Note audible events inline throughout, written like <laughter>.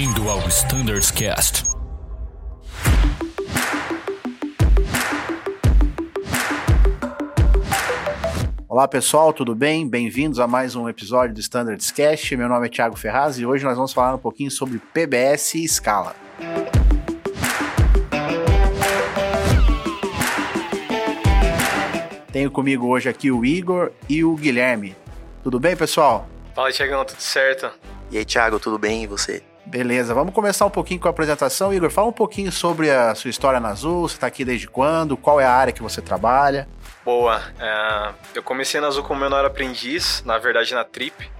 Bem-vindo ao Standards Cast. Olá pessoal, tudo bem? Bem-vindos a mais um episódio do Standards Cast. Meu nome é Thiago Ferraz e hoje nós vamos falar um pouquinho sobre PBS e escala. Tenho comigo hoje aqui o Igor e o Guilherme. Tudo bem, pessoal? Fala, Tiagão, tudo certo? E aí, Thiago, tudo bem? E você? Beleza, vamos começar um pouquinho com a apresentação. Igor, fala um pouquinho sobre a sua história na Azul, você está aqui desde quando, qual é a área que você trabalha? Boa, é, eu comecei na Azul como menor aprendiz, na verdade na Trip.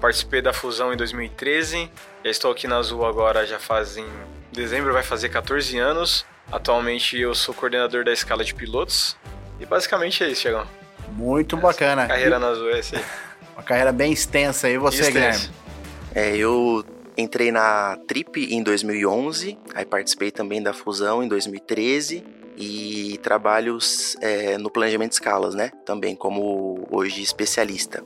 Participei da fusão em 2013, já estou aqui na Azul agora já fazem... dezembro vai fazer 14 anos. Atualmente eu sou coordenador da escala de pilotos. E basicamente é isso, Tiagão. Muito Essa bacana. Carreira na Azul é essa aí. <laughs> Uma carreira bem extensa. E você, Guilherme? É, eu entrei na Trip em 2011, aí participei também da fusão em 2013 e trabalho é, no planejamento de escalas, né? Também como hoje especialista.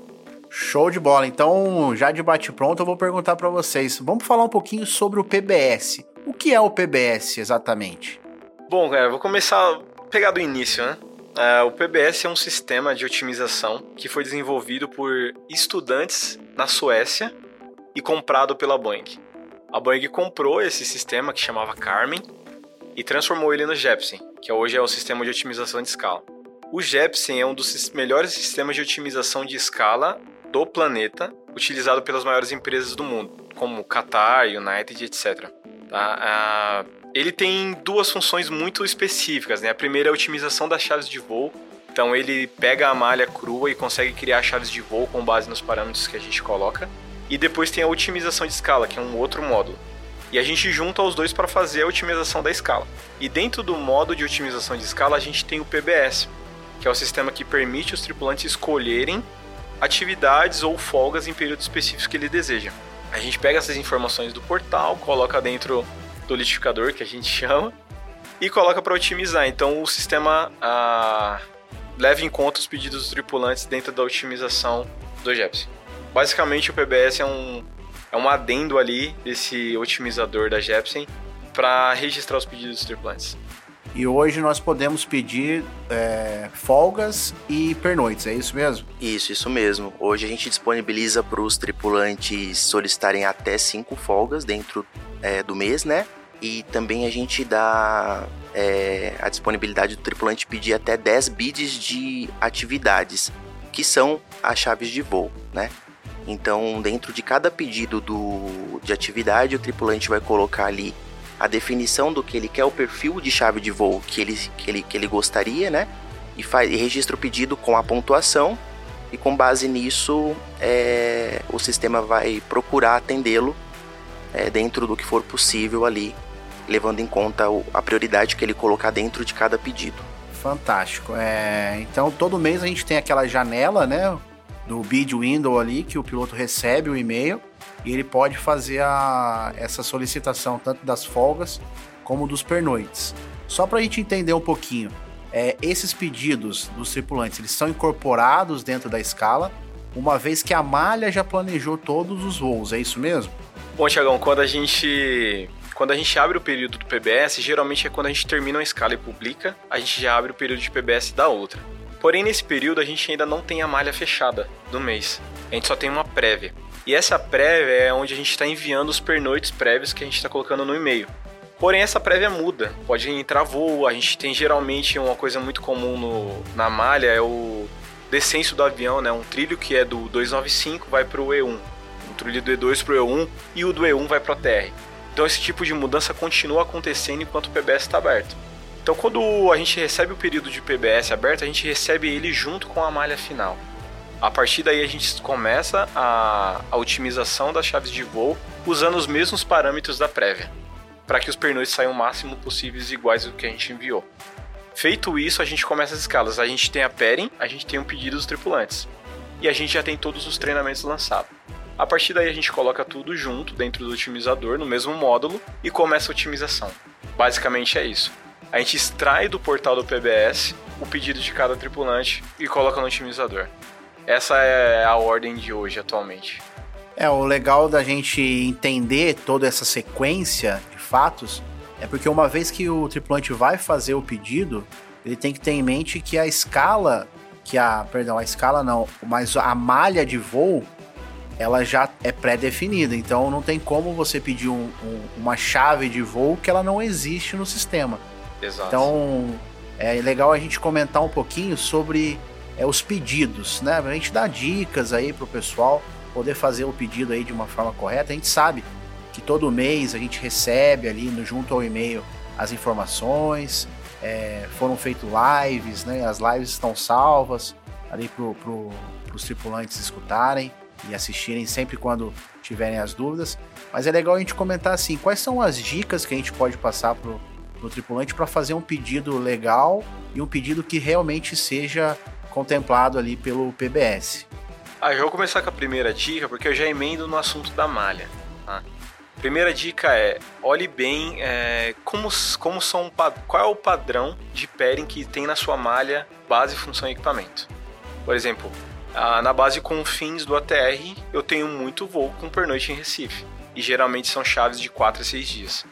Show de bola. Então, já de bate-pronto, eu vou perguntar para vocês. Vamos falar um pouquinho sobre o PBS. O que é o PBS exatamente? Bom, galera, vou começar a pegar do início, né? Uh, o PBS é um sistema de otimização que foi desenvolvido por estudantes na Suécia e comprado pela Boeing. A Boeing comprou esse sistema que chamava Carmen e transformou ele no Jepsen, que hoje é o sistema de otimização de escala. O Jepsen é um dos melhores sistemas de otimização de escala do planeta, utilizado pelas maiores empresas do mundo, como Qatar, United, etc. Tá? Uh, ele tem duas funções muito específicas, né? A primeira é a otimização das chaves de voo. Então ele pega a malha crua e consegue criar chaves de voo com base nos parâmetros que a gente coloca. E depois tem a otimização de escala, que é um outro módulo. E a gente junta os dois para fazer a otimização da escala. E dentro do modo de otimização de escala, a gente tem o PBS, que é o sistema que permite os tripulantes escolherem atividades ou folgas em períodos específicos que ele deseja. A gente pega essas informações do portal, coloca dentro do litificador, que a gente <laughs> chama, e coloca para otimizar. Então o sistema ah, leva em conta os pedidos dos tripulantes dentro da otimização do JEPS. Basicamente o PBS é um, é um adendo ali desse otimizador da Jepsen para registrar os pedidos dos tripulantes. E hoje nós podemos pedir é, folgas e pernoites, é isso mesmo? Isso, isso mesmo. Hoje a gente disponibiliza para os tripulantes solicitarem até cinco folgas dentro é, do mês, né? E também a gente dá é, a disponibilidade do tripulante pedir até 10 bids de atividades, que são as chaves de voo, né? Então, dentro de cada pedido do, de atividade, o tripulante vai colocar ali a definição do que ele quer, o perfil de chave de voo que ele, que ele, que ele gostaria, né? E, faz, e registra o pedido com a pontuação, e com base nisso, é, o sistema vai procurar atendê-lo é, dentro do que for possível ali, levando em conta a prioridade que ele colocar dentro de cada pedido. Fantástico. É, então, todo mês a gente tem aquela janela, né? Do bid window ali, que o piloto recebe o e-mail e ele pode fazer a, essa solicitação tanto das folgas como dos pernoites. Só para a gente entender um pouquinho, é, esses pedidos dos tripulantes eles são incorporados dentro da escala, uma vez que a malha já planejou todos os voos, é isso mesmo? Bom, Tiagão, quando a gente quando a gente abre o período do PBS, geralmente é quando a gente termina uma escala e publica, a gente já abre o período de PBS da outra. Porém, nesse período a gente ainda não tem a malha fechada do mês. A gente só tem uma prévia. E essa prévia é onde a gente está enviando os pernoites prévios que a gente está colocando no e-mail. Porém, essa prévia muda. Pode entrar voo. A gente tem geralmente uma coisa muito comum no, na malha é o descenso do avião, né? Um trilho que é do 295 vai para o E1. Um trilho do E2 para o E1 e o do E1 vai para a TR. Então, esse tipo de mudança continua acontecendo enquanto o PBS está aberto. Então, quando a gente recebe o período de PBS aberto, a gente recebe ele junto com a malha final. A partir daí a gente começa a, a otimização das chaves de voo usando os mesmos parâmetros da prévia, para que os pernoites saiam o máximo possíveis iguais ao que a gente enviou. Feito isso, a gente começa as escalas. A gente tem a pairing, a gente tem um pedido dos tripulantes. E a gente já tem todos os treinamentos lançados. A partir daí a gente coloca tudo junto dentro do otimizador, no mesmo módulo, e começa a otimização. Basicamente é isso. A gente extrai do portal do PBS o pedido de cada tripulante e coloca no otimizador. Essa é a ordem de hoje atualmente. É, o legal da gente entender toda essa sequência de fatos é porque uma vez que o tripulante vai fazer o pedido, ele tem que ter em mente que a escala, que a, perdão, a escala não, mas a malha de voo, ela já é pré-definida. Então não tem como você pedir um, um, uma chave de voo que ela não existe no sistema. Exato. Então é legal a gente comentar um pouquinho sobre é, os pedidos, né? A gente dá dicas aí pro pessoal poder fazer o pedido aí de uma forma correta. A gente sabe que todo mês a gente recebe ali no, junto ao e-mail as informações, é, foram feitos lives, né? As lives estão salvas ali pro, pro, os tripulantes escutarem e assistirem sempre quando tiverem as dúvidas. Mas é legal a gente comentar assim, quais são as dicas que a gente pode passar pro, pro tripulante para fazer um pedido legal e um pedido que realmente seja contemplado ali pelo PBS. Ah, já vou começar com a primeira dica, porque eu já emendo no assunto da malha. Tá? Primeira dica é, olhe bem é, como, como são, qual é o padrão de pairing que tem na sua malha base, função e equipamento. Por exemplo, na base com fins do ATR, eu tenho muito voo com pernoite em Recife. E geralmente são chaves de 4 a 6 dias.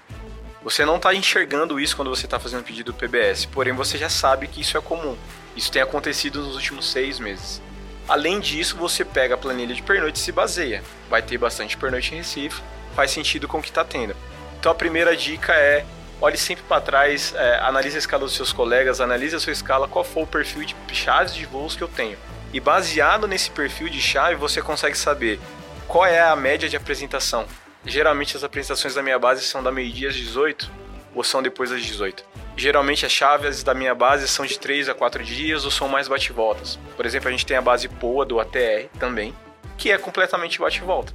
Você não está enxergando isso quando você está fazendo pedido do PBS, porém você já sabe que isso é comum. Isso tem acontecido nos últimos seis meses. Além disso, você pega a planilha de pernoite e se baseia. Vai ter bastante pernoite em Recife, faz sentido com o que está tendo. Então a primeira dica é olhe sempre para trás, é, analise a escala dos seus colegas, analise a sua escala, qual for o perfil de chaves de voos que eu tenho. E baseado nesse perfil de chave, você consegue saber qual é a média de apresentação. Geralmente as apresentações da minha base são da meio-dia às 18 ou são depois das 18. Geralmente as chaves da minha base são de 3 a 4 dias ou são mais bate-voltas. Por exemplo, a gente tem a base POA do ATR também, que é completamente bate-volta.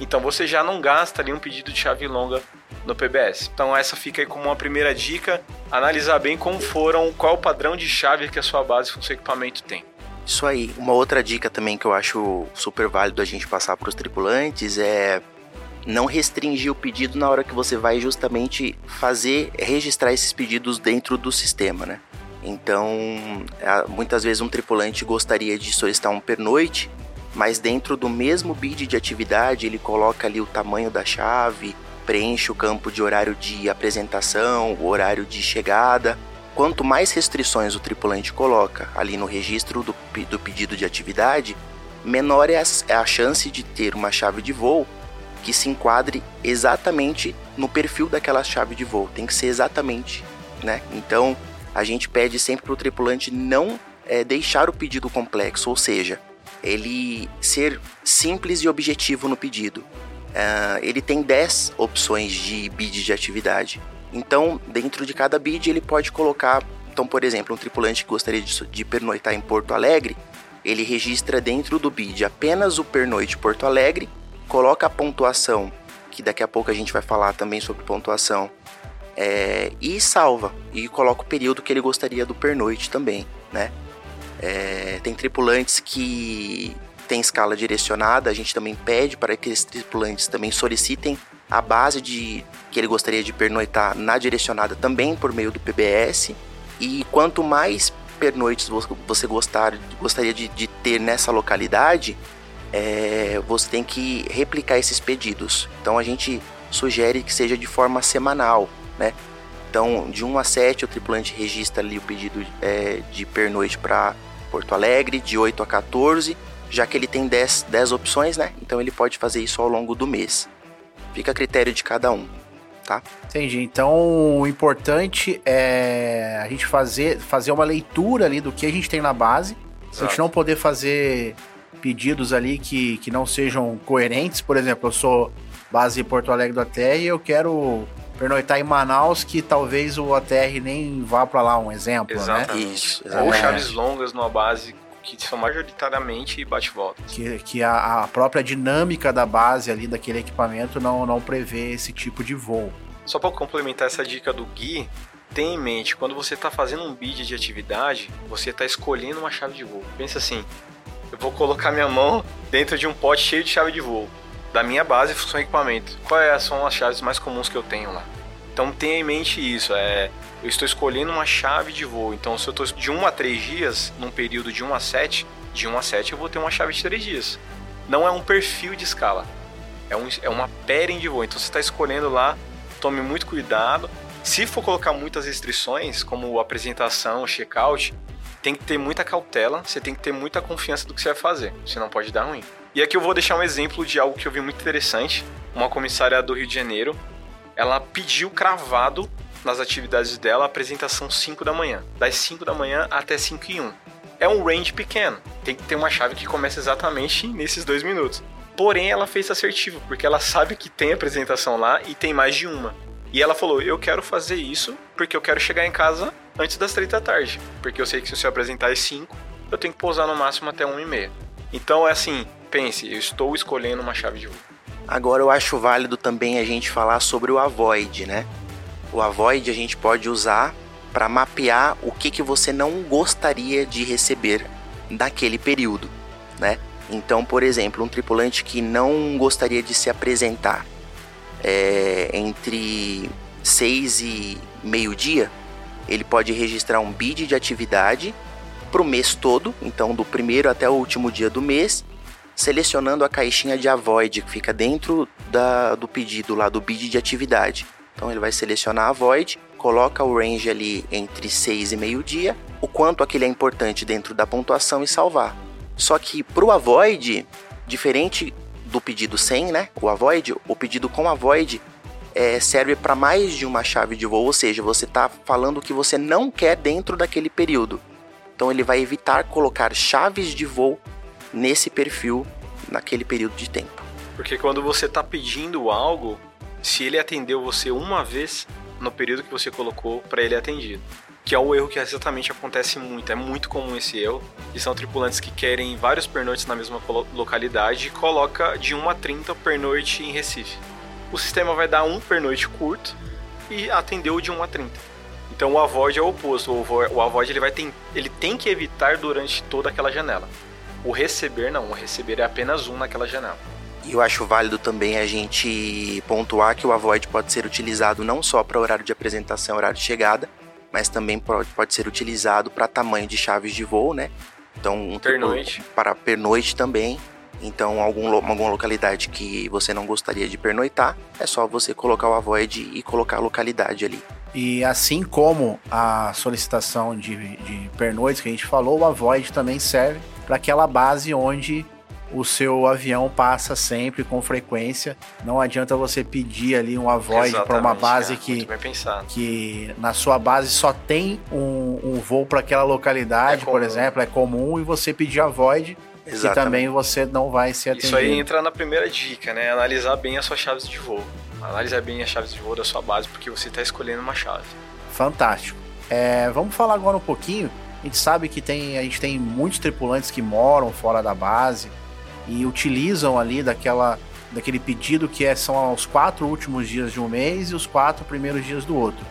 Então você já não gasta ali um pedido de chave longa no PBS. Então essa fica aí como uma primeira dica, analisar bem como foram, qual o padrão de chave que a sua base com seu equipamento tem. Isso aí. Uma outra dica também que eu acho super válido a gente passar para os tripulantes é não restringir o pedido na hora que você vai justamente fazer, registrar esses pedidos dentro do sistema, né? Então, muitas vezes um tripulante gostaria de solicitar um pernoite, mas dentro do mesmo bid de atividade ele coloca ali o tamanho da chave, preenche o campo de horário de apresentação, o horário de chegada. Quanto mais restrições o tripulante coloca ali no registro do, do pedido de atividade, menor é a, é a chance de ter uma chave de voo que se enquadre exatamente no perfil daquela chave de voo. Tem que ser exatamente, né? Então a gente pede sempre para o tripulante não é, deixar o pedido complexo, ou seja, ele ser simples e objetivo no pedido. Uh, ele tem 10 opções de bid de atividade. Então, dentro de cada bid, ele pode colocar. Então, por exemplo, um tripulante que gostaria de, de pernoitar em Porto Alegre, ele registra dentro do bid apenas o pernoite Porto Alegre coloca a pontuação, que daqui a pouco a gente vai falar também sobre pontuação, é, e salva, e coloca o período que ele gostaria do pernoite também, né? É, tem tripulantes que tem escala direcionada, a gente também pede para que esses tripulantes também solicitem a base de que ele gostaria de pernoitar na direcionada também por meio do PBS. E quanto mais pernoites você gostar, gostaria de, de ter nessa localidade, é, você tem que replicar esses pedidos. Então a gente sugere que seja de forma semanal, né? Então, de 1 a 7, o tripulante registra ali o pedido é, de pernoite para Porto Alegre, de 8 a 14, já que ele tem 10, 10 opções, né? Então ele pode fazer isso ao longo do mês. Fica a critério de cada um, tá? Entendi. Então, o importante é a gente fazer, fazer uma leitura ali do que a gente tem na base. Exato. A gente não poder fazer pedidos ali que, que não sejam coerentes. Por exemplo, eu sou base Porto Alegre do ATR e eu quero pernoitar em Manaus, que talvez o ATR nem vá para lá, um exemplo, né? Exatamente. né? Isso. Ou chaves longas numa base que são majoritariamente bate-voltas. Que, que a, a, própria dinâmica da base ali daquele equipamento não, não prevê esse tipo de voo. Só para complementar essa dica do Gui, tenha em mente, quando você está fazendo um bid de atividade, você está escolhendo uma chave de voo. Pensa assim, eu vou colocar minha mão dentro de um pote cheio de chave de voo. Da minha base, função e equipamento. Quais são as chaves mais comuns que eu tenho lá? Então tenha em mente isso. É, eu estou escolhendo uma chave de voo. Então se eu estou de 1 a 3 dias, num período de 1 a 7, de 1 a 7 eu vou ter uma chave de 3 dias. não é um perfil de escala. É, um, é uma pairing de voo. Então você está escolhendo lá, tome muito cuidado. Se for colocar muitas restrições, como apresentação, checkout, tem que ter muita cautela, você tem que ter muita confiança do que você vai fazer, senão pode dar ruim. E aqui eu vou deixar um exemplo de algo que eu vi muito interessante. Uma comissária do Rio de Janeiro, ela pediu cravado nas atividades dela a apresentação 5 da manhã, das 5 da manhã até 5 e 1. É um range pequeno, tem que ter uma chave que começa exatamente nesses dois minutos. Porém, ela fez assertivo, porque ela sabe que tem apresentação lá e tem mais de uma. E ela falou: Eu quero fazer isso porque eu quero chegar em casa antes das 3 da tarde. Porque eu sei que se eu apresentar às 5, eu tenho que pousar no máximo até 1 e meia. Então é assim, pense, eu estou escolhendo uma chave de voo. Agora eu acho válido também a gente falar sobre o avoid, né? O avoid a gente pode usar para mapear o que, que você não gostaria de receber naquele período, né? Então, por exemplo, um tripulante que não gostaria de se apresentar é, entre 6 e meio-dia, ele pode registrar um bid de atividade para o mês todo, então do primeiro até o último dia do mês, selecionando a caixinha de avoid que fica dentro da, do pedido lá do bid de atividade. Então ele vai selecionar a void, coloca o range ali entre 6 e meio-dia, o quanto aquele é importante dentro da pontuação e salvar. Só que para o avoid, diferente do pedido sem, né? O avoid, o pedido com avoid é, serve para mais de uma chave de voo, ou seja, você está falando o que você não quer dentro daquele período. Então ele vai evitar colocar chaves de voo nesse perfil naquele período de tempo. Porque quando você está pedindo algo, se ele atendeu você uma vez no período que você colocou para ele atendido. Que é o erro que exatamente acontece muito, é muito comum esse erro. E são tripulantes que querem vários pernoites na mesma localidade e coloca de 1 a 30 pernoite em Recife o sistema vai dar um pernoite curto e atendeu de 1 a 30. Então o avoid é o oposto. O avoid ele vai ter, ele tem que evitar durante toda aquela janela. O receber não, o receber é apenas um naquela janela. E eu acho válido também a gente pontuar que o avoid pode ser utilizado não só para horário de apresentação, horário de chegada, mas também pode, pode ser utilizado para tamanho de chaves de voo, né? Então, um pernoite. para pernoite também. Então, algum, alguma localidade que você não gostaria de pernoitar, é só você colocar o avoid e colocar a localidade ali. E assim como a solicitação de, de pernoites que a gente falou, o avoid também serve para aquela base onde o seu avião passa sempre com frequência. Não adianta você pedir ali um avoid para uma base é, que, que na sua base só tem um, um voo para aquela localidade, é por exemplo, é comum, e você pedir avoid Exatamente. que também você não vai ser atendido. Isso aí entra na primeira dica, né? Analisar bem as suas chaves de voo. Analisar bem as chaves de voo da sua base, porque você está escolhendo uma chave. Fantástico. É, vamos falar agora um pouquinho. A gente sabe que tem, a gente tem muitos tripulantes que moram fora da base e utilizam ali daquela, daquele pedido que é, são os quatro últimos dias de um mês e os quatro primeiros dias do outro.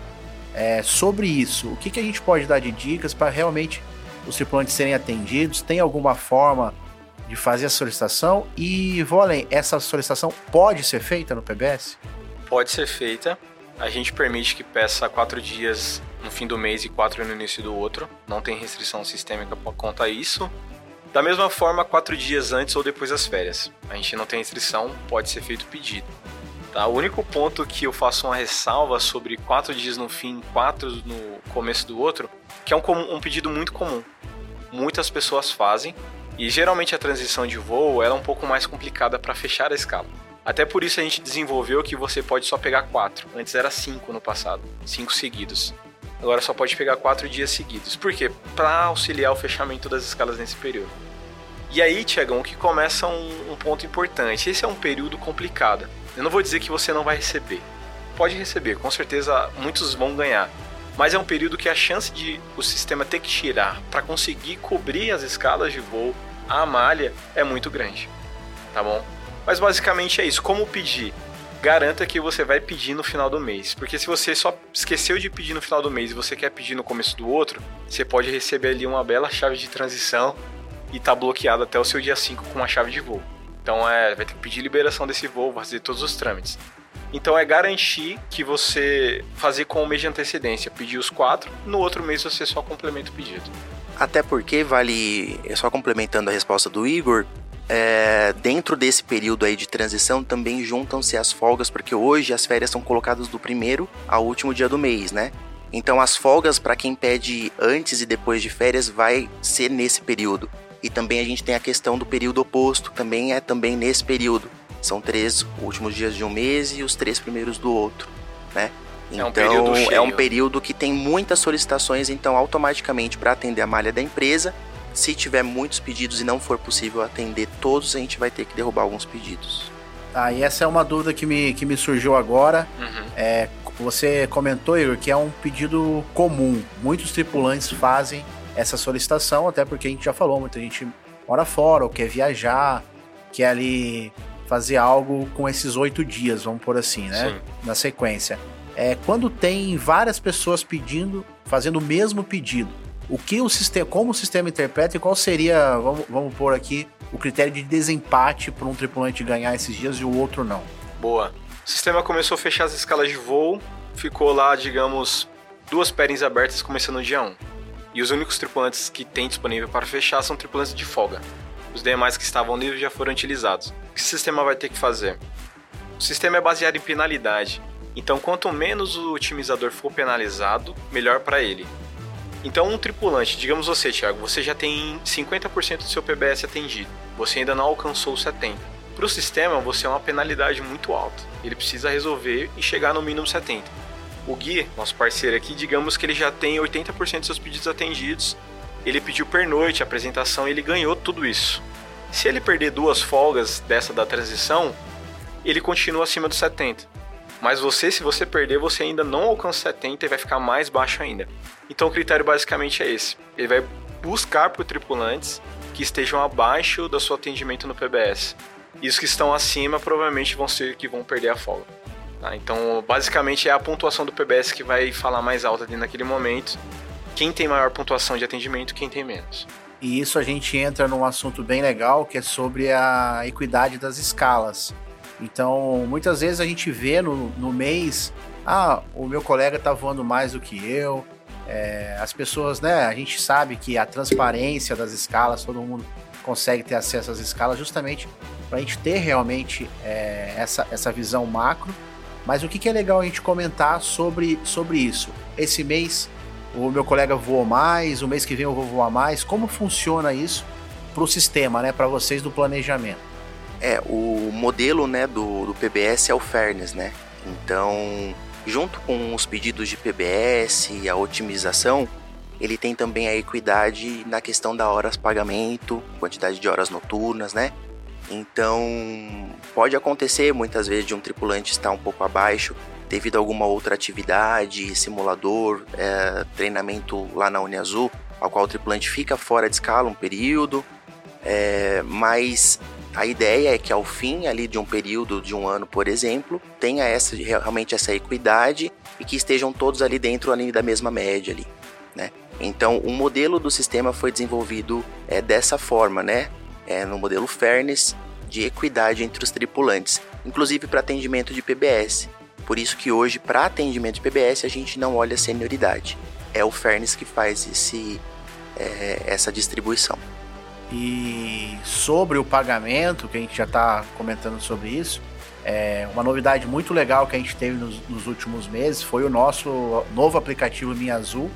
É, sobre isso, o que, que a gente pode dar de dicas para realmente os tripulantes serem atendidos? Tem alguma forma de fazer a solicitação? E além, essa solicitação pode ser feita no PBS? Pode ser feita. A gente permite que peça quatro dias no fim do mês e quatro no início do outro. Não tem restrição sistêmica quanto a isso. Da mesma forma, quatro dias antes ou depois das férias. A gente não tem restrição, pode ser feito pedido. Tá? O único ponto que eu faço uma ressalva sobre quatro dias no fim, quatro no começo do outro, que é um, um pedido muito comum. Muitas pessoas fazem e geralmente a transição de voo é um pouco mais complicada para fechar a escala. Até por isso a gente desenvolveu que você pode só pegar quatro. Antes era cinco no passado, cinco seguidos. Agora só pode pegar quatro dias seguidos. Por quê? Para auxiliar o fechamento das escalas nesse período. E aí, Tiagão, que começa um, um ponto importante. Esse é um período complicado. Eu não vou dizer que você não vai receber. Pode receber, com certeza muitos vão ganhar. Mas é um período que a chance de o sistema ter que tirar para conseguir cobrir as escalas de voo, a malha, é muito grande. Tá bom? Mas basicamente é isso. Como pedir? Garanta que você vai pedir no final do mês. Porque se você só esqueceu de pedir no final do mês e você quer pedir no começo do outro, você pode receber ali uma bela chave de transição e tá bloqueado até o seu dia 5 com uma chave de voo. Então é, vai ter que pedir liberação desse voo, fazer todos os trâmites. Então é garantir que você fazer com um mês de antecedência, pedir os quatro, no outro mês você só complementa o pedido. Até porque vale, só complementando a resposta do Igor, é, dentro desse período aí de transição também juntam-se as folgas, porque hoje as férias são colocadas do primeiro ao último dia do mês, né? Então as folgas para quem pede antes e depois de férias vai ser nesse período. E também a gente tem a questão do período oposto, também é também nesse período. São três últimos dias de um mês e os três primeiros do outro, né? É um Então é um período que tem muitas solicitações, então automaticamente para atender a malha da empresa, se tiver muitos pedidos e não for possível atender todos, a gente vai ter que derrubar alguns pedidos. Tá, e essa é uma dúvida que me, que me surgiu agora. Uhum. É, você comentou, Igor, que é um pedido comum. Muitos tripulantes fazem essa solicitação, até porque a gente já falou, muita gente mora fora ou quer viajar, quer ali fazer algo com esses oito dias, vamos por assim, né? Sim. Na sequência. É, quando tem várias pessoas pedindo, fazendo o mesmo pedido, o que o sistema, como o sistema interpreta e qual seria, vamos, vamos pôr aqui, o critério de desempate para um tripulante ganhar esses dias e o outro não? Boa. O sistema começou a fechar as escalas de voo, ficou lá, digamos, duas pairings abertas começando no dia 1. E os únicos tripulantes que tem disponível para fechar são tripulantes de folga. Os demais que estavam livres já foram utilizados. O que o sistema vai ter que fazer? O sistema é baseado em penalidade. Então, quanto menos o otimizador for penalizado, melhor para ele. Então, um tripulante, digamos você, Thiago, você já tem 50% do seu PBS atendido. Você ainda não alcançou os 70%. Para o sistema, você é uma penalidade muito alta. Ele precisa resolver e chegar no mínimo 70%. O Gui, nosso parceiro aqui, digamos que ele já tem 80% dos seus pedidos atendidos. Ele pediu pernoite, apresentação e ele ganhou tudo isso. Se ele perder duas folgas dessa da transição, ele continua acima dos 70. Mas você, se você perder, você ainda não alcança 70 e vai ficar mais baixo ainda. Então o critério basicamente é esse. Ele vai buscar por tripulantes que estejam abaixo do seu atendimento no PBS. E os que estão acima provavelmente vão ser que vão perder a folga. tá? Então, basicamente é a pontuação do PBS que vai falar mais alta ali naquele momento. Quem tem maior pontuação de atendimento, quem tem menos. E isso a gente entra num assunto bem legal, que é sobre a equidade das escalas. Então, muitas vezes a gente vê no, no mês, ah, o meu colega tá voando mais do que eu. É, as pessoas, né, a gente sabe que a transparência das escalas, todo mundo consegue ter acesso às escalas justamente para a gente ter realmente é, essa, essa visão macro. Mas o que, que é legal a gente comentar sobre, sobre isso? Esse mês o meu colega voou mais, o mês que vem eu vou voar mais. Como funciona isso para o sistema, né, para vocês do planejamento? É, o modelo né, do, do PBS é o Fairness, né? Então, junto com os pedidos de PBS e a otimização, ele tem também a equidade na questão da horas pagamento, quantidade de horas noturnas, né? Então, pode acontecer muitas vezes de um tripulante estar um pouco abaixo devido a alguma outra atividade, simulador, é, treinamento lá na Uniazul, ao qual o tripulante fica fora de escala um período, é, mas a ideia é que ao fim ali de um período de um ano, por exemplo, tenha essa realmente essa equidade e que estejam todos ali dentro ali da mesma média ali, né? Então, o modelo do sistema foi desenvolvido é, dessa forma, né? É, no modelo Fairness de equidade entre os tripulantes, inclusive para atendimento de PBS. Por isso que hoje, para atendimento de PBS, a gente não olha senioridade. É o Fairness que faz esse, é, essa distribuição. E sobre o pagamento, que a gente já está comentando sobre isso, é uma novidade muito legal que a gente teve nos, nos últimos meses foi o nosso novo aplicativo Minha Azul,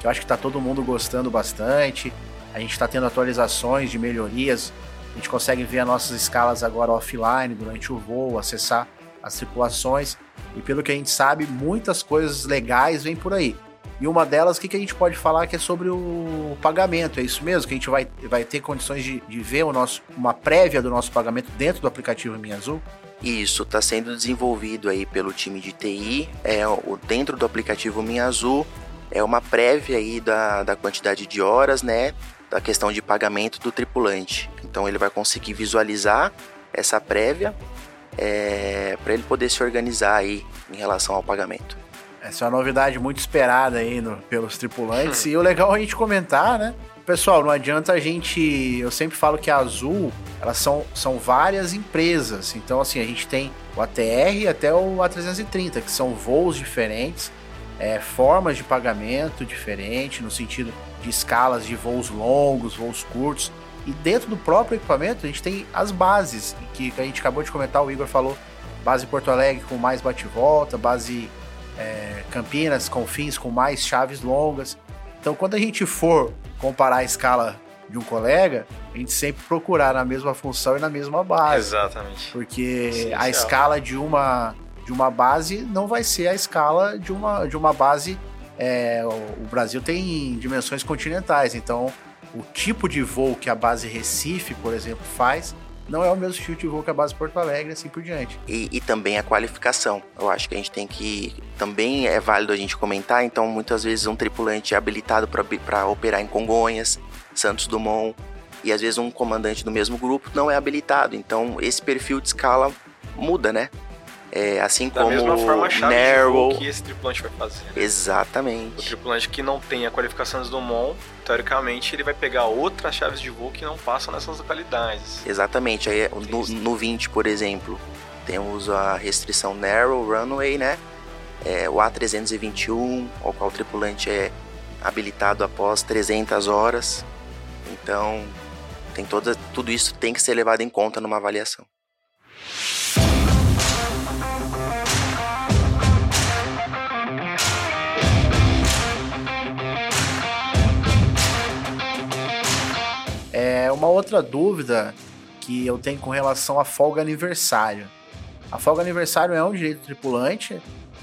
que eu acho que está todo mundo gostando bastante. A gente está tendo atualizações de melhorias. A gente consegue ver as nossas escalas agora offline durante o voo, acessar as tripulações. E pelo que a gente sabe, muitas coisas legais vêm por aí. E uma delas, o que, que a gente pode falar que é sobre o pagamento? É isso mesmo? Que a gente vai, vai ter condições de, de ver o nosso, uma prévia do nosso pagamento dentro do aplicativo Minha Azul? Isso está sendo desenvolvido aí pelo time de TI, é o dentro do aplicativo Minha Azul, é uma prévia aí da, da quantidade de horas, né, da questão de pagamento do tripulante. Então ele vai conseguir visualizar essa prévia é, para ele poder se organizar aí em relação ao pagamento. Essa é uma novidade muito esperada aí no, pelos tripulantes. e o legal é a gente comentar, né? Pessoal, não adianta a gente. Eu sempre falo que a Azul, elas são, são várias empresas. Então, assim, a gente tem o ATR até o A330, que são voos diferentes, é, formas de pagamento diferentes, no sentido de escalas de voos longos, voos curtos. E dentro do próprio equipamento, a gente tem as bases, que, que a gente acabou de comentar, o Igor falou, base Porto Alegre com mais bate-volta, base é, Campinas com fins com mais chaves longas. Então, quando a gente for comparar a escala de um colega, a gente sempre procurar na mesma função e na mesma base. Exatamente. Porque Essencial. a escala de uma, de uma base não vai ser a escala de uma, de uma base. É, o Brasil tem dimensões continentais, então o tipo de voo que a base Recife, por exemplo, faz não é o mesmo tipo de voo que a base Porto Alegre, assim por diante. E, e, também a qualificação. Eu acho que a gente tem que. Também é válido a gente comentar, então muitas vezes um tripulante é habilitado para operar em Congonhas, Santos Dumont, e às vezes um comandante do mesmo grupo não é habilitado. Então esse perfil de escala muda, né? É, assim da como mesma forma, a chave Narrow. que esse tripulante vai fazer. Né? Exatamente. O tripulante que não tem a qualificação do Dumont, teoricamente, ele vai pegar outras chaves de voo que não passam nessas localidades. Exatamente. Aí, no, no 20, por exemplo, temos a restrição Narrow Runway, né? É, o A321, ao qual o tripulante é habilitado após 300 horas. Então, tem toda, tudo isso tem que ser levado em conta numa avaliação. Outra dúvida que eu tenho com relação à folga aniversário. A folga aniversário é um direito tripulante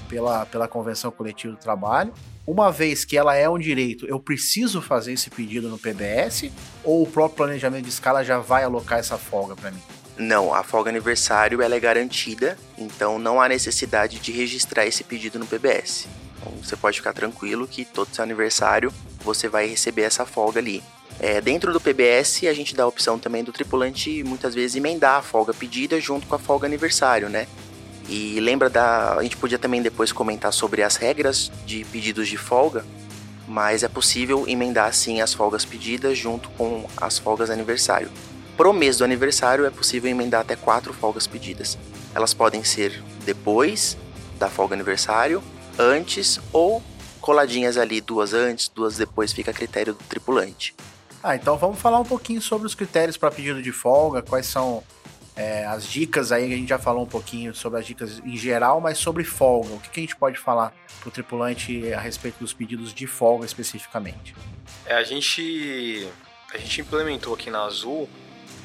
pela, pela Convenção Coletiva do Trabalho. Uma vez que ela é um direito, eu preciso fazer esse pedido no PBS ou o próprio planejamento de escala já vai alocar essa folga para mim? Não, a folga aniversário ela é garantida, então não há necessidade de registrar esse pedido no PBS. Então você pode ficar tranquilo que todo seu aniversário você vai receber essa folga ali. É, dentro do PBS, a gente dá a opção também do tripulante muitas vezes emendar a folga pedida junto com a folga aniversário, né? E lembra da. A gente podia também depois comentar sobre as regras de pedidos de folga, mas é possível emendar sim as folgas pedidas junto com as folgas aniversário. Pro mês do aniversário é possível emendar até quatro folgas pedidas. Elas podem ser depois da folga aniversário, antes ou coladinhas ali, duas antes, duas depois, fica a critério do tripulante. Ah, então vamos falar um pouquinho sobre os critérios para pedido de folga, quais são é, as dicas aí, a gente já falou um pouquinho sobre as dicas em geral, mas sobre folga, o que, que a gente pode falar para o tripulante a respeito dos pedidos de folga especificamente? É, a gente, a gente implementou aqui na Azul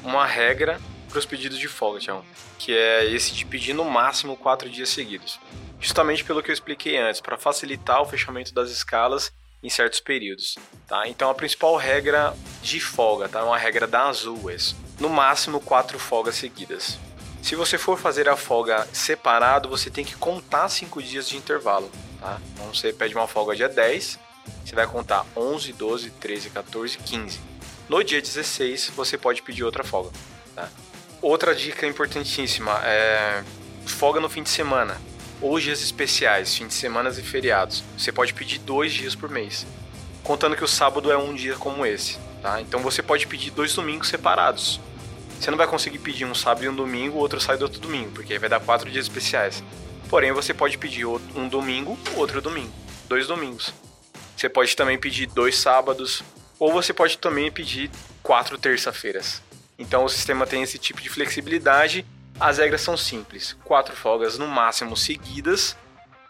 uma regra para os pedidos de folga, Tião, que é esse de pedir no máximo quatro dias seguidos. Justamente pelo que eu expliquei antes, para facilitar o fechamento das escalas em certos períodos, tá? Então a principal regra de folga, tá? É uma regra da Azul, esse. No máximo quatro folgas seguidas. Se você for fazer a folga separado, você tem que contar cinco dias de intervalo, tá? Então você pede uma folga dia 10, você vai contar 11, 12, 13, 14, 15. No dia 16, você pode pedir outra folga, tá? Outra dica importantíssima é folga no fim de semana ou dias especiais, fins de semana e feriados. Você pode pedir dois dias por mês, contando que o sábado é um dia como esse, tá? Então você pode pedir dois domingos separados. Você não vai conseguir pedir um sábado e um domingo, o outro sai do outro domingo, porque aí vai dar quatro dias especiais. Porém, você pode pedir um domingo, outro domingo, dois domingos. Você pode também pedir dois sábados, ou você pode também pedir quatro terça-feiras. Então o sistema tem esse tipo de flexibilidade as regras são simples: quatro folgas no máximo seguidas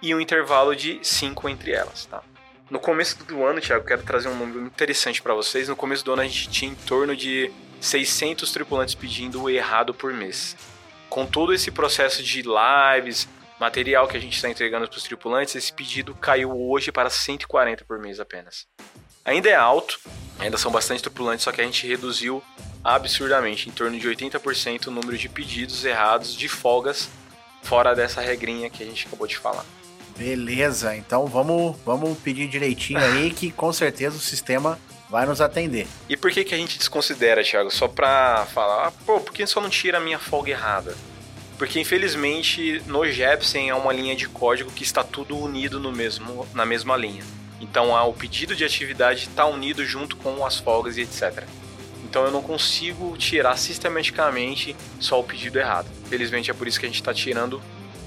e um intervalo de cinco entre elas, tá? No começo do ano, Thiago, quero trazer um número interessante para vocês. No começo do ano a gente tinha em torno de 600 tripulantes pedindo o errado por mês. Com todo esse processo de lives, material que a gente está entregando para os tripulantes, esse pedido caiu hoje para 140 por mês apenas. Ainda é alto, ainda são bastante tripulantes, só que a gente reduziu absurdamente, em torno de 80% o número de pedidos errados de folgas fora dessa regrinha que a gente acabou de falar. Beleza, então vamos, vamos pedir direitinho aí <laughs> que com certeza o sistema vai nos atender. E por que, que a gente desconsidera, Thiago? Só pra falar, ah, pô, por que só não tira a minha folga errada? Porque infelizmente no Jepsen é uma linha de código que está tudo unido no mesmo, na mesma linha. Então o pedido de atividade está unido junto com as folgas e etc. Então eu não consigo tirar sistematicamente só o pedido errado. Felizmente é por isso que a gente está tirando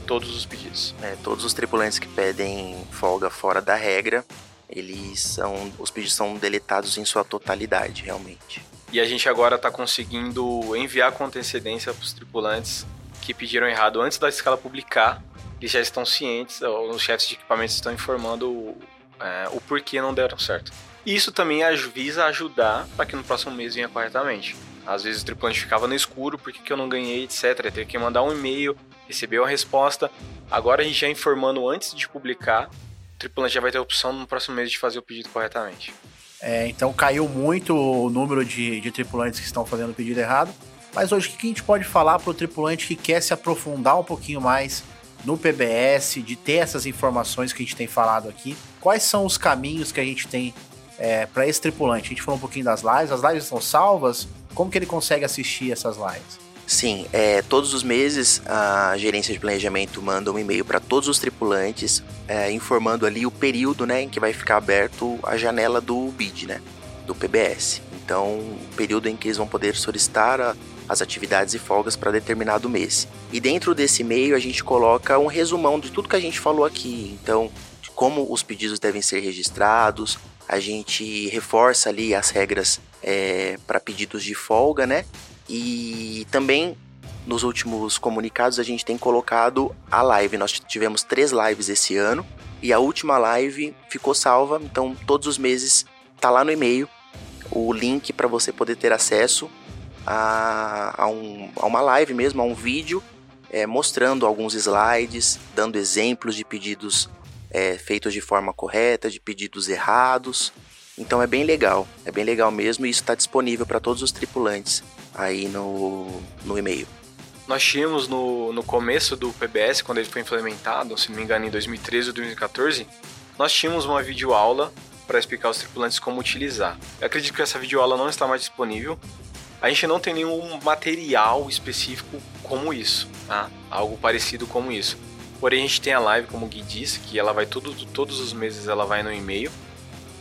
todos os pedidos. É, todos os tripulantes que pedem folga fora da regra, eles são. Os pedidos são deletados em sua totalidade, realmente. E a gente agora está conseguindo enviar com antecedência para os tripulantes que pediram errado antes da escala publicar. Eles já estão cientes, os chefes de equipamentos estão informando é, o porquê não deram certo. Isso também visa ajudar para que no próximo mês venha corretamente. Às vezes o tripulante ficava no escuro, por que eu não ganhei, etc. Teve que mandar um e-mail, recebeu a resposta. Agora a gente já informando antes de publicar, o tripulante já vai ter a opção no próximo mês de fazer o pedido corretamente. É, então caiu muito o número de, de tripulantes que estão fazendo o pedido errado. Mas hoje o que a gente pode falar para o tripulante que quer se aprofundar um pouquinho mais no PBS, de ter essas informações que a gente tem falado aqui? Quais são os caminhos que a gente tem é, para esse tripulante? A gente falou um pouquinho das lives, as lives estão salvas? Como que ele consegue assistir essas lives? Sim, é, todos os meses a gerência de planejamento manda um e-mail para todos os tripulantes, é, informando ali o período né, em que vai ficar aberto a janela do BID, né, do PBS. Então, o período em que eles vão poder solicitar a, as atividades e folgas para determinado mês. E dentro desse e-mail a gente coloca um resumão de tudo que a gente falou aqui. Então, como os pedidos devem ser registrados, a gente reforça ali as regras é, para pedidos de folga, né? E também nos últimos comunicados a gente tem colocado a live. Nós tivemos três lives esse ano e a última live ficou salva, então todos os meses tá lá no e-mail o link para você poder ter acesso a, a, um, a, uma live mesmo, a um vídeo é, mostrando alguns slides, dando exemplos de pedidos é, feitos de forma correta, de pedidos errados. Então é bem legal, é bem legal mesmo e isso está disponível para todos os tripulantes aí no, no e-mail. Nós tínhamos no, no começo do PBS, quando ele foi implementado, se não me engano em 2013 ou 2014, nós tínhamos uma videoaula para explicar aos tripulantes como utilizar. Eu acredito que essa videoaula não está mais disponível. A gente não tem nenhum material específico como isso, tá? algo parecido como isso. Porém, a gente tem a live, como o Gui disse, que ela vai todo, todos os meses ela vai no e-mail.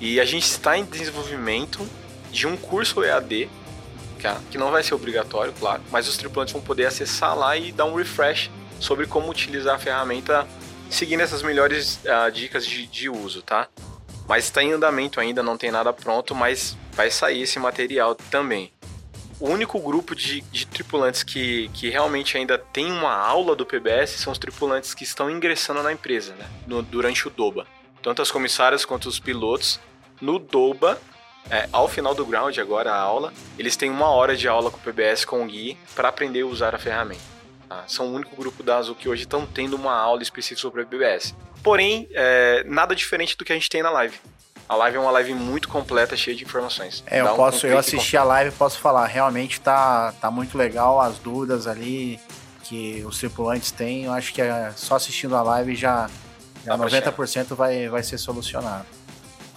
E a gente está em desenvolvimento de um curso EAD, que não vai ser obrigatório, claro, mas os tripulantes vão poder acessar lá e dar um refresh sobre como utilizar a ferramenta seguindo essas melhores uh, dicas de, de uso, tá? Mas está em andamento ainda, não tem nada pronto, mas vai sair esse material também o único grupo de, de tripulantes que, que realmente ainda tem uma aula do PBS são os tripulantes que estão ingressando na empresa, né? No, durante o DOBA. Tanto as comissárias quanto os pilotos. No DOBA, é, ao final do ground, agora a aula, eles têm uma hora de aula com o PBS com o Gui para aprender a usar a ferramenta. Tá? São o único grupo da Azul que hoje estão tendo uma aula específica sobre o PBS. Porém, é, nada diferente do que a gente tem na live. A live é uma live muito completa, cheia de informações. É, eu um posso, eu assisti a live e posso falar, realmente tá, tá muito legal as dúvidas ali que os tripulantes têm. Eu acho que é, só assistindo a live já, já 90% vai, vai ser solucionado.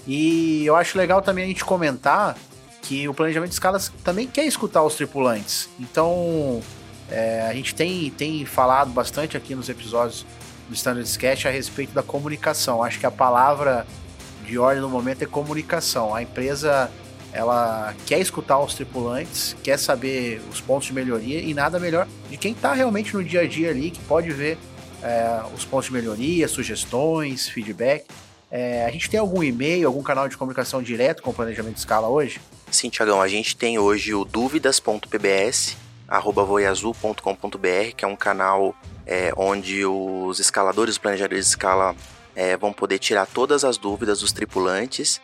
E eu acho legal também a gente comentar que o planejamento de escalas também quer escutar os tripulantes. Então, é, a gente tem, tem falado bastante aqui nos episódios do Standard Sketch a respeito da comunicação. Acho que a palavra de ordem no momento é comunicação. A empresa ela quer escutar os tripulantes, quer saber os pontos de melhoria e nada melhor de quem está realmente no dia a dia ali, que pode ver é, os pontos de melhoria, sugestões, feedback. É, a gente tem algum e-mail, algum canal de comunicação direto com o planejamento de escala hoje? Sim, Tiagão, a gente tem hoje o dúvidas.pbs@voiazul.com.br, que é um canal é, onde os escaladores, os planejadores de escala é, vão poder tirar todas as dúvidas dos tripulantes,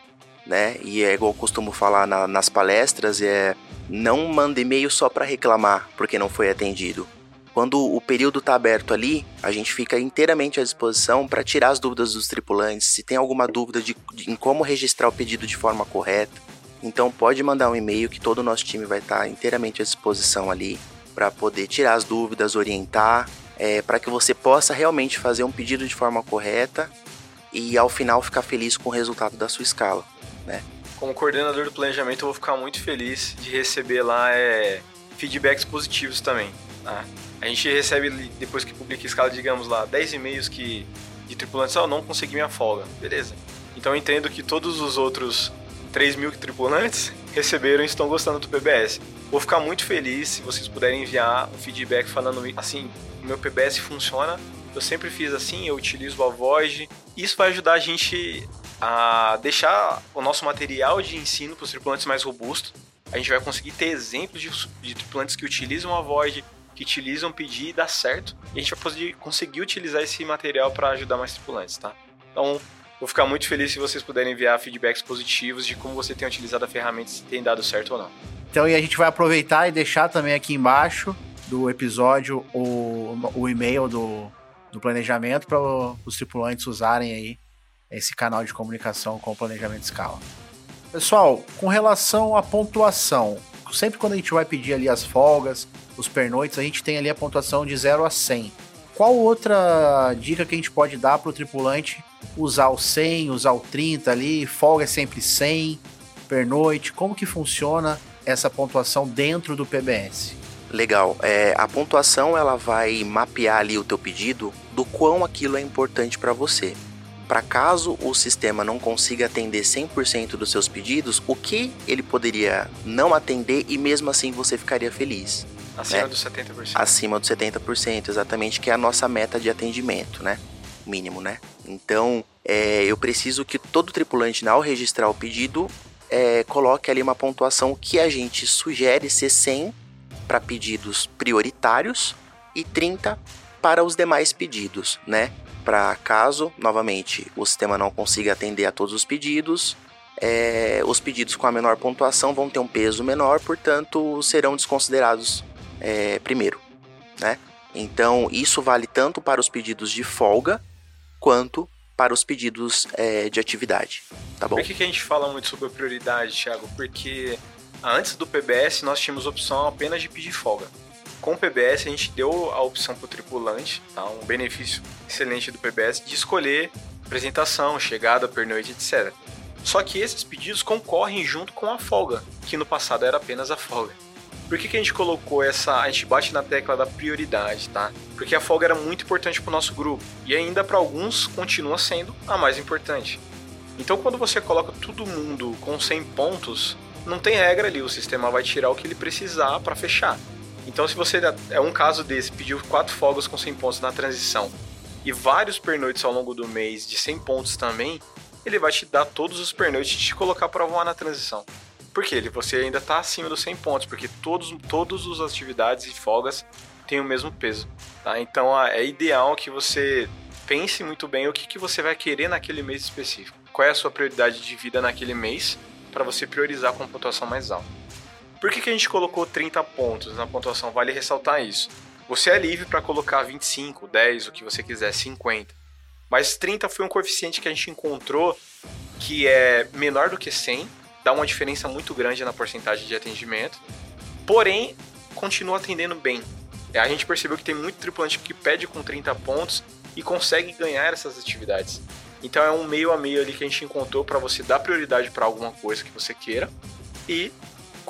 né? E é igual eu costumo falar na, nas palestras, é não manda e-mail só para reclamar porque não foi atendido. Quando o período está aberto ali, a gente fica inteiramente à disposição para tirar as dúvidas dos tripulantes. Se tem alguma dúvida de, de, em como registrar o pedido de forma correta, então pode mandar um e-mail que todo o nosso time vai estar tá inteiramente à disposição ali para poder tirar as dúvidas, orientar, é, para que você possa realmente fazer um pedido de forma correta e ao final ficar feliz com o resultado da sua escala, né? Como coordenador do planejamento, eu vou ficar muito feliz de receber lá é, feedbacks positivos também. Tá? A gente recebe, depois que publica a escala, digamos lá, 10 e-mails que, de tripulantes, oh, não consegui minha folga. Beleza. Então eu entendo que todos os outros 3 mil tripulantes <laughs> receberam e estão gostando do PBS. Vou ficar muito feliz se vocês puderem enviar um feedback falando assim, o meu PBS funciona eu sempre fiz assim, eu utilizo a Void. Isso vai ajudar a gente a deixar o nosso material de ensino para os tripulantes mais robusto. a gente vai conseguir ter exemplos de, de tripulantes que utilizam a Void, que utilizam pedir e dá certo. E a gente vai conseguir utilizar esse material para ajudar mais tripulantes, tá? Então, vou ficar muito feliz se vocês puderem enviar feedbacks positivos de como você tem utilizado a ferramenta, se tem dado certo ou não. Então, e a gente vai aproveitar e deixar também aqui embaixo do episódio o, o e-mail do, do planejamento para os tripulantes usarem aí esse canal de comunicação com o planejamento escala. Pessoal, com relação à pontuação, sempre quando a gente vai pedir ali as folgas, os pernoites, a gente tem ali a pontuação de 0 a 100. Qual outra dica que a gente pode dar para o tripulante usar o 100, usar o 30 ali, folga é sempre 100, pernoite, como que funciona essa pontuação dentro do PBS? Legal, é, a pontuação ela vai mapear ali o teu pedido do quão aquilo é importante para você para caso o sistema não consiga atender 100% dos seus pedidos, o que ele poderia não atender e mesmo assim você ficaria feliz. Acima né? dos 70%. Acima dos 70%, exatamente, que é a nossa meta de atendimento, né? Mínimo, né? Então, é, eu preciso que todo tripulante, ao registrar o pedido, é, coloque ali uma pontuação que a gente sugere ser 100 para pedidos prioritários e 30 para os demais pedidos, né? para caso, novamente, o sistema não consiga atender a todos os pedidos, é, os pedidos com a menor pontuação vão ter um peso menor, portanto, serão desconsiderados é, primeiro, né? Então, isso vale tanto para os pedidos de folga quanto para os pedidos é, de atividade, tá bom? Por que, que a gente fala muito sobre a prioridade, Thiago? Porque antes do PBS nós tínhamos opção apenas de pedir folga. Com o PBS, a gente deu a opção para o tripulante, tá? um benefício excelente do PBS, de escolher apresentação, chegada, pernoite, etc. Só que esses pedidos concorrem junto com a folga, que no passado era apenas a folga. Por que, que a gente colocou essa. A gente bate na tecla da prioridade, tá? Porque a folga era muito importante para o nosso grupo e ainda para alguns continua sendo a mais importante. Então, quando você coloca todo mundo com 100 pontos, não tem regra ali, o sistema vai tirar o que ele precisar para fechar. Então, se você é um caso desse, pediu quatro folgas com 100 pontos na transição e vários pernoites ao longo do mês de 100 pontos também, ele vai te dar todos os pernoites e te colocar para voar na transição. Por quê? Você ainda está acima dos 100 pontos, porque todos, todas as atividades e folgas têm o mesmo peso. Tá? Então, é ideal que você pense muito bem o que, que você vai querer naquele mês específico. Qual é a sua prioridade de vida naquele mês para você priorizar com pontuação mais alta. Por que, que a gente colocou 30 pontos na pontuação? Vale ressaltar isso. Você é livre para colocar 25, 10, o que você quiser, 50. Mas 30 foi um coeficiente que a gente encontrou que é menor do que 100, dá uma diferença muito grande na porcentagem de atendimento, porém continua atendendo bem. É, a gente percebeu que tem muito tripulante que pede com 30 pontos e consegue ganhar essas atividades. Então é um meio a meio ali que a gente encontrou para você dar prioridade para alguma coisa que você queira e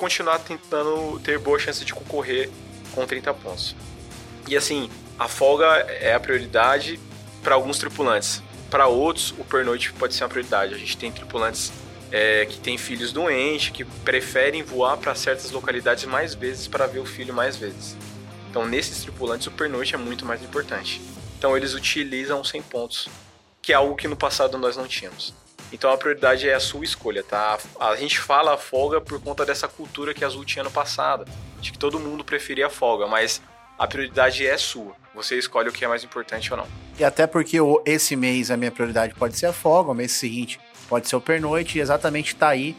continuar tentando ter boa chance de concorrer com 30 pontos. E assim, a folga é a prioridade para alguns tripulantes. Para outros, o pernoite pode ser uma prioridade. A gente tem tripulantes é, que têm filhos doentes, que preferem voar para certas localidades mais vezes para ver o filho mais vezes. Então, nesses tripulantes, o pernoite é muito mais importante. Então, eles utilizam 100 pontos, que é algo que no passado nós não tínhamos. Então a prioridade é a sua escolha, tá? A gente fala a folga por conta dessa cultura que a Azul tinha no passado, de que todo mundo preferia a folga, mas a prioridade é sua. Você escolhe o que é mais importante ou não. E até porque esse mês a minha prioridade pode ser a folga, o mês seguinte pode ser o pernoite, e exatamente tá aí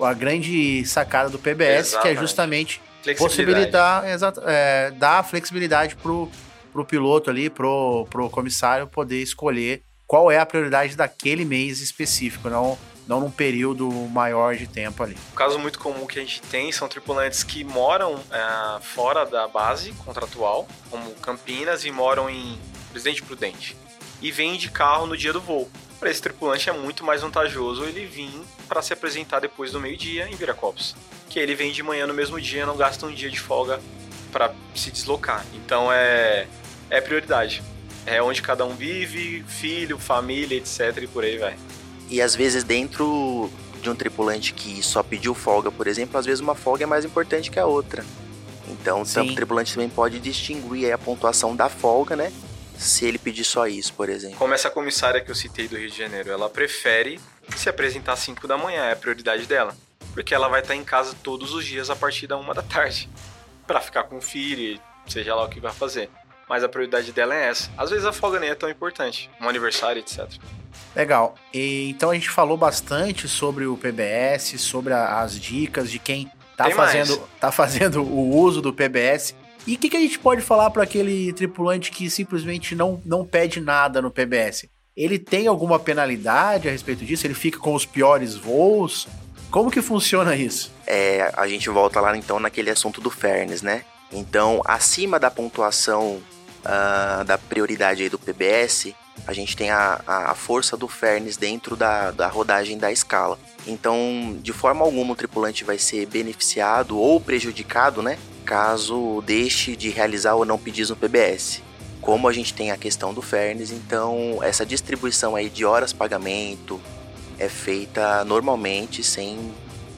a grande sacada do PBS, exatamente. que é justamente possibilitar, é, dar flexibilidade pro, pro piloto ali, pro, pro comissário poder escolher qual é a prioridade daquele mês específico, não, não num período maior de tempo ali. Um caso muito comum que a gente tem são tripulantes que moram é, fora da base contratual, como Campinas, e moram em Presidente Prudente, e vêm de carro no dia do voo. Para esse tripulante é muito mais vantajoso ele vir para se apresentar depois do meio-dia em Viracopos, que ele vem de manhã no mesmo dia, não gasta um dia de folga para se deslocar. Então é, é prioridade é onde cada um vive, filho, família, etc. e por aí vai. E às vezes dentro de um tripulante que só pediu folga, por exemplo, às vezes uma folga é mais importante que a outra. Então, o tripulante também pode distinguir a pontuação da folga, né? Se ele pedir só isso, por exemplo. Como essa comissária que eu citei do Rio de Janeiro, ela prefere se apresentar às 5 da manhã, é a prioridade dela. porque ela vai estar em casa todos os dias a partir da uma da tarde. para ficar com o filho, seja lá o que vai fazer. Mas a prioridade dela é essa. Às vezes a folga nem é tão importante, um aniversário, etc. Legal. E, então a gente falou bastante sobre o PBS, sobre a, as dicas de quem tá fazendo, tá fazendo o uso do PBS. E o que, que a gente pode falar para aquele tripulante que simplesmente não, não pede nada no PBS? Ele tem alguma penalidade a respeito disso? Ele fica com os piores voos? Como que funciona isso? É, a gente volta lá então naquele assunto do fairness, né? Então, acima da pontuação uh, da prioridade aí do PBS, a gente tem a, a força do fairness dentro da, da rodagem da escala. Então, de forma alguma, o tripulante vai ser beneficiado ou prejudicado, né? Caso deixe de realizar ou não pedidos no PBS. Como a gente tem a questão do fairness, então essa distribuição aí de horas pagamento é feita normalmente sem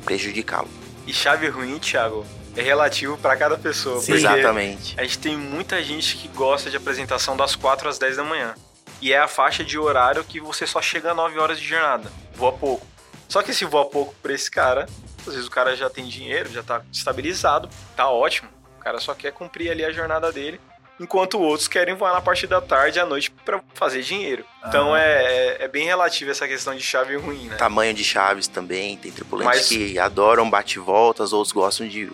prejudicá-lo. E chave ruim, Thiago, é relativo para cada pessoa. Sim. Exatamente. A gente tem muita gente que gosta de apresentação das 4 às 10 da manhã. E é a faixa de horário que você só chega a 9 horas de jornada. Voa pouco. Só que se voa pouco pra esse cara, às vezes o cara já tem dinheiro, já tá estabilizado, tá ótimo. O cara só quer cumprir ali a jornada dele enquanto outros querem voar na parte da tarde e à noite para fazer dinheiro. Então é, é, é, bem relativo essa questão de chave ruim, né? Tamanho de chaves também, tem tripulantes Mas... que adoram bate-voltas, outros gostam de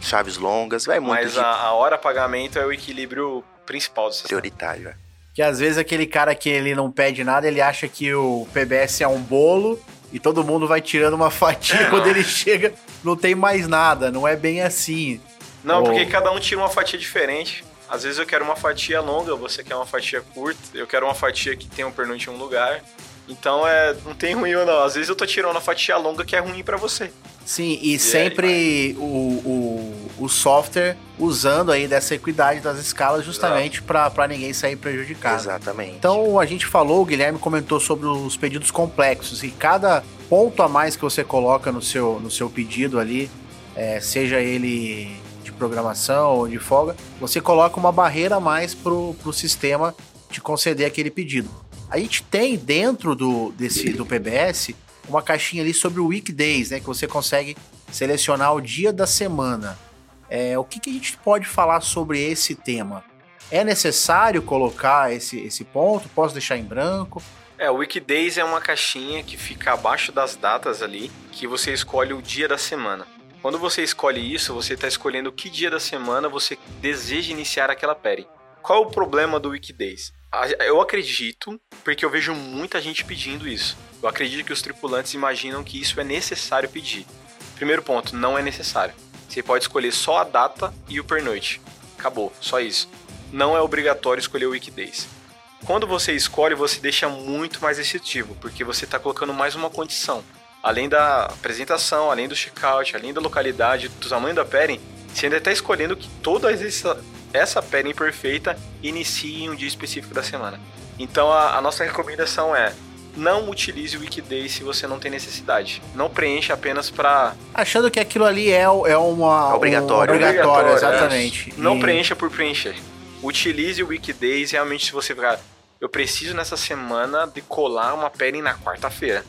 chaves longas, vai muito. Mas de... a, a, hora pagamento é o equilíbrio principal do sistema. Prioritário, é. Que às vezes aquele cara que ele não pede nada, ele acha que o PBS é um bolo e todo mundo vai tirando uma <laughs> fatia é, quando ele chega, não tem mais nada, não é bem assim. Não, Ou... porque cada um tira uma fatia diferente. Às vezes eu quero uma fatia longa, você quer uma fatia curta, eu quero uma fatia que tenha um pernoite em um lugar. Então é, não tem ruim ou não. Às vezes eu tô tirando a fatia longa que é ruim para você. Sim, e, e sempre o, o, o, software usando aí dessa equidade das escalas justamente para ninguém sair prejudicado. Exatamente. Então a gente falou, o Guilherme comentou sobre os pedidos complexos e cada ponto a mais que você coloca no seu, no seu pedido ali, é, seja ele de programação ou de folga, você coloca uma barreira a mais pro, pro sistema te conceder aquele pedido. A gente tem dentro do, desse, do PBS uma caixinha ali sobre o weekdays, né? Que você consegue selecionar o dia da semana. É, o que, que a gente pode falar sobre esse tema? É necessário colocar esse, esse ponto? Posso deixar em branco? É, o Weekdays é uma caixinha que fica abaixo das datas ali, que você escolhe o dia da semana. Quando você escolhe isso, você está escolhendo que dia da semana você deseja iniciar aquela peri. Qual é o problema do Weekdays? Eu acredito, porque eu vejo muita gente pedindo isso. Eu acredito que os tripulantes imaginam que isso é necessário pedir. Primeiro ponto, não é necessário. Você pode escolher só a data e o pernoite. Acabou, só isso. Não é obrigatório escolher o weekdays. Quando você escolhe, você deixa muito mais restritivo, porque você está colocando mais uma condição. Além da apresentação, além do checkout, além da localidade, do tamanho da pairing, você ainda está escolhendo que toda essa, essa pairing perfeita inicie em um dia específico da semana. Então a, a nossa recomendação é não utilize o Wikidate se você não tem necessidade. Não preencha apenas para achando que aquilo ali é, é uma obrigatório, um obrigatório, exatamente. É. Não e... preencha por preencher. Utilize o Wikidate realmente se você ficar eu preciso nessa semana de colar uma pele na quarta-feira.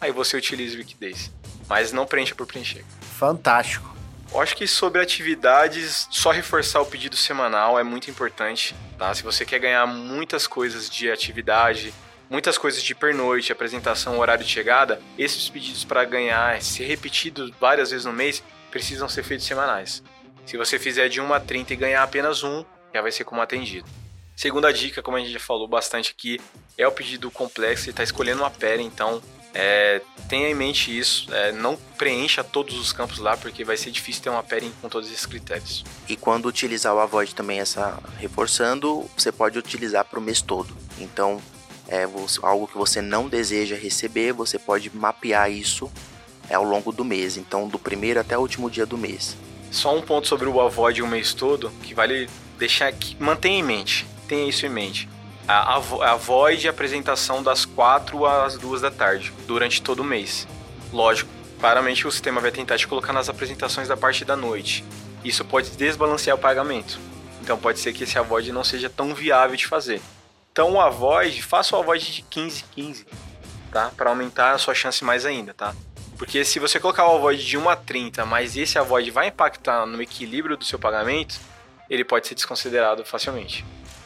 Aí você utiliza o Wikidate. Mas não preencha por preencher. Fantástico. Eu acho que sobre atividades, só reforçar o pedido semanal é muito importante, tá? Se você quer ganhar muitas coisas de atividade, muitas coisas de pernoite, apresentação, horário de chegada, esses pedidos para ganhar, ser repetidos várias vezes no mês, precisam ser feitos semanais. Se você fizer de 1 a 30 e ganhar apenas um, já vai ser como atendido. Segunda dica, como a gente já falou bastante aqui, é o pedido complexo, você está escolhendo uma pera, então é, tenha em mente isso, é, não preencha todos os campos lá, porque vai ser difícil ter uma pairing com todos esses critérios. E quando utilizar o avoid também, essa reforçando, você pode utilizar para o mês todo. Então, é algo que você não deseja receber, você pode mapear isso é, ao longo do mês, então do primeiro até o último dia do mês. Só um ponto sobre o avoid o mês todo, que vale deixar aqui, mantenha em mente, tenha isso em mente. A, a, a void apresentação das 4 às 2 da tarde, durante todo o mês. Lógico, claramente o sistema vai tentar te colocar nas apresentações da parte da noite. Isso pode desbalancear o pagamento. Então pode ser que esse avoid não seja tão viável de fazer. Então o avoid, faça o avoid de 15 15, tá? Para aumentar a sua chance mais ainda, tá? Porque se você colocar o avoid de 1 a 30, mas esse avoid vai impactar no equilíbrio do seu pagamento, ele pode ser desconsiderado facilmente.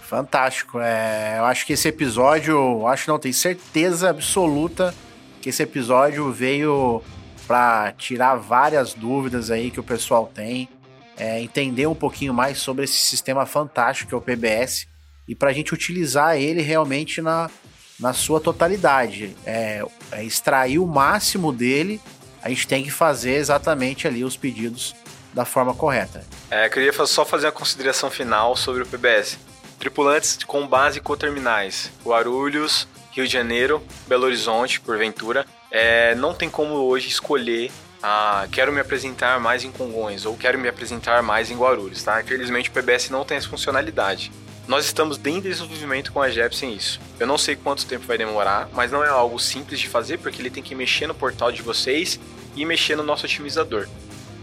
Fantástico. É, eu acho que esse episódio, acho não, tenho certeza absoluta que esse episódio veio para tirar várias dúvidas aí que o pessoal tem, é, entender um pouquinho mais sobre esse sistema fantástico que é o PBS e para a gente utilizar ele realmente na, na sua totalidade. É, é extrair o máximo dele, a gente tem que fazer exatamente ali os pedidos da forma correta. É, queria só fazer uma consideração final sobre o PBS. Tripulantes com base coterminais, Guarulhos, Rio de Janeiro, Belo Horizonte, porventura, é, não tem como hoje escolher ah, quero me apresentar mais em Congonhas ou quero me apresentar mais em Guarulhos, tá? Infelizmente o PBS não tem essa funcionalidade. Nós estamos em desenvolvimento com a Jepsen isso. Eu não sei quanto tempo vai demorar, mas não é algo simples de fazer porque ele tem que mexer no portal de vocês e mexer no nosso otimizador.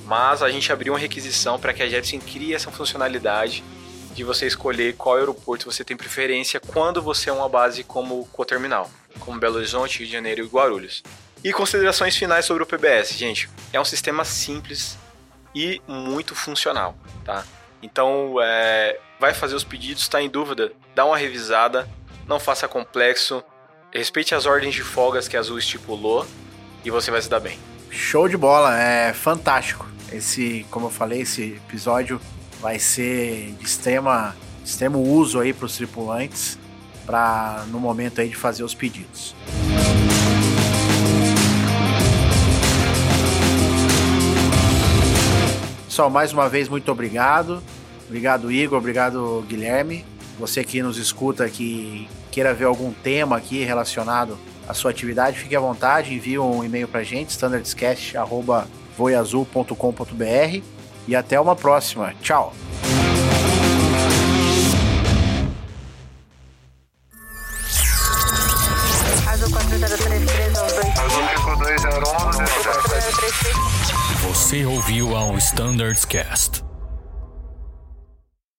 Mas a gente abriu uma requisição para que a Jepsen crie essa funcionalidade de você escolher qual aeroporto você tem preferência quando você é uma base como coterminal, como Belo Horizonte, Rio de Janeiro e Guarulhos. E considerações finais sobre o PBS, gente. É um sistema simples e muito funcional, tá? Então, é, vai fazer os pedidos, está em dúvida, dá uma revisada, não faça complexo, respeite as ordens de folgas que a Azul estipulou e você vai se dar bem. Show de bola, é fantástico. Esse, como eu falei, esse episódio vai ser de extrema, extremo uso aí para os tripulantes para no momento aí de fazer os pedidos. Pessoal, mais uma vez, muito obrigado. Obrigado, Igor. Obrigado, Guilherme. Você que nos escuta, que queira ver algum tema aqui relacionado à sua atividade, fique à vontade, envie um e-mail para a gente, standardscast.voiazul.com.br e até uma próxima. Tchau! Você ouviu ao Standards Cast.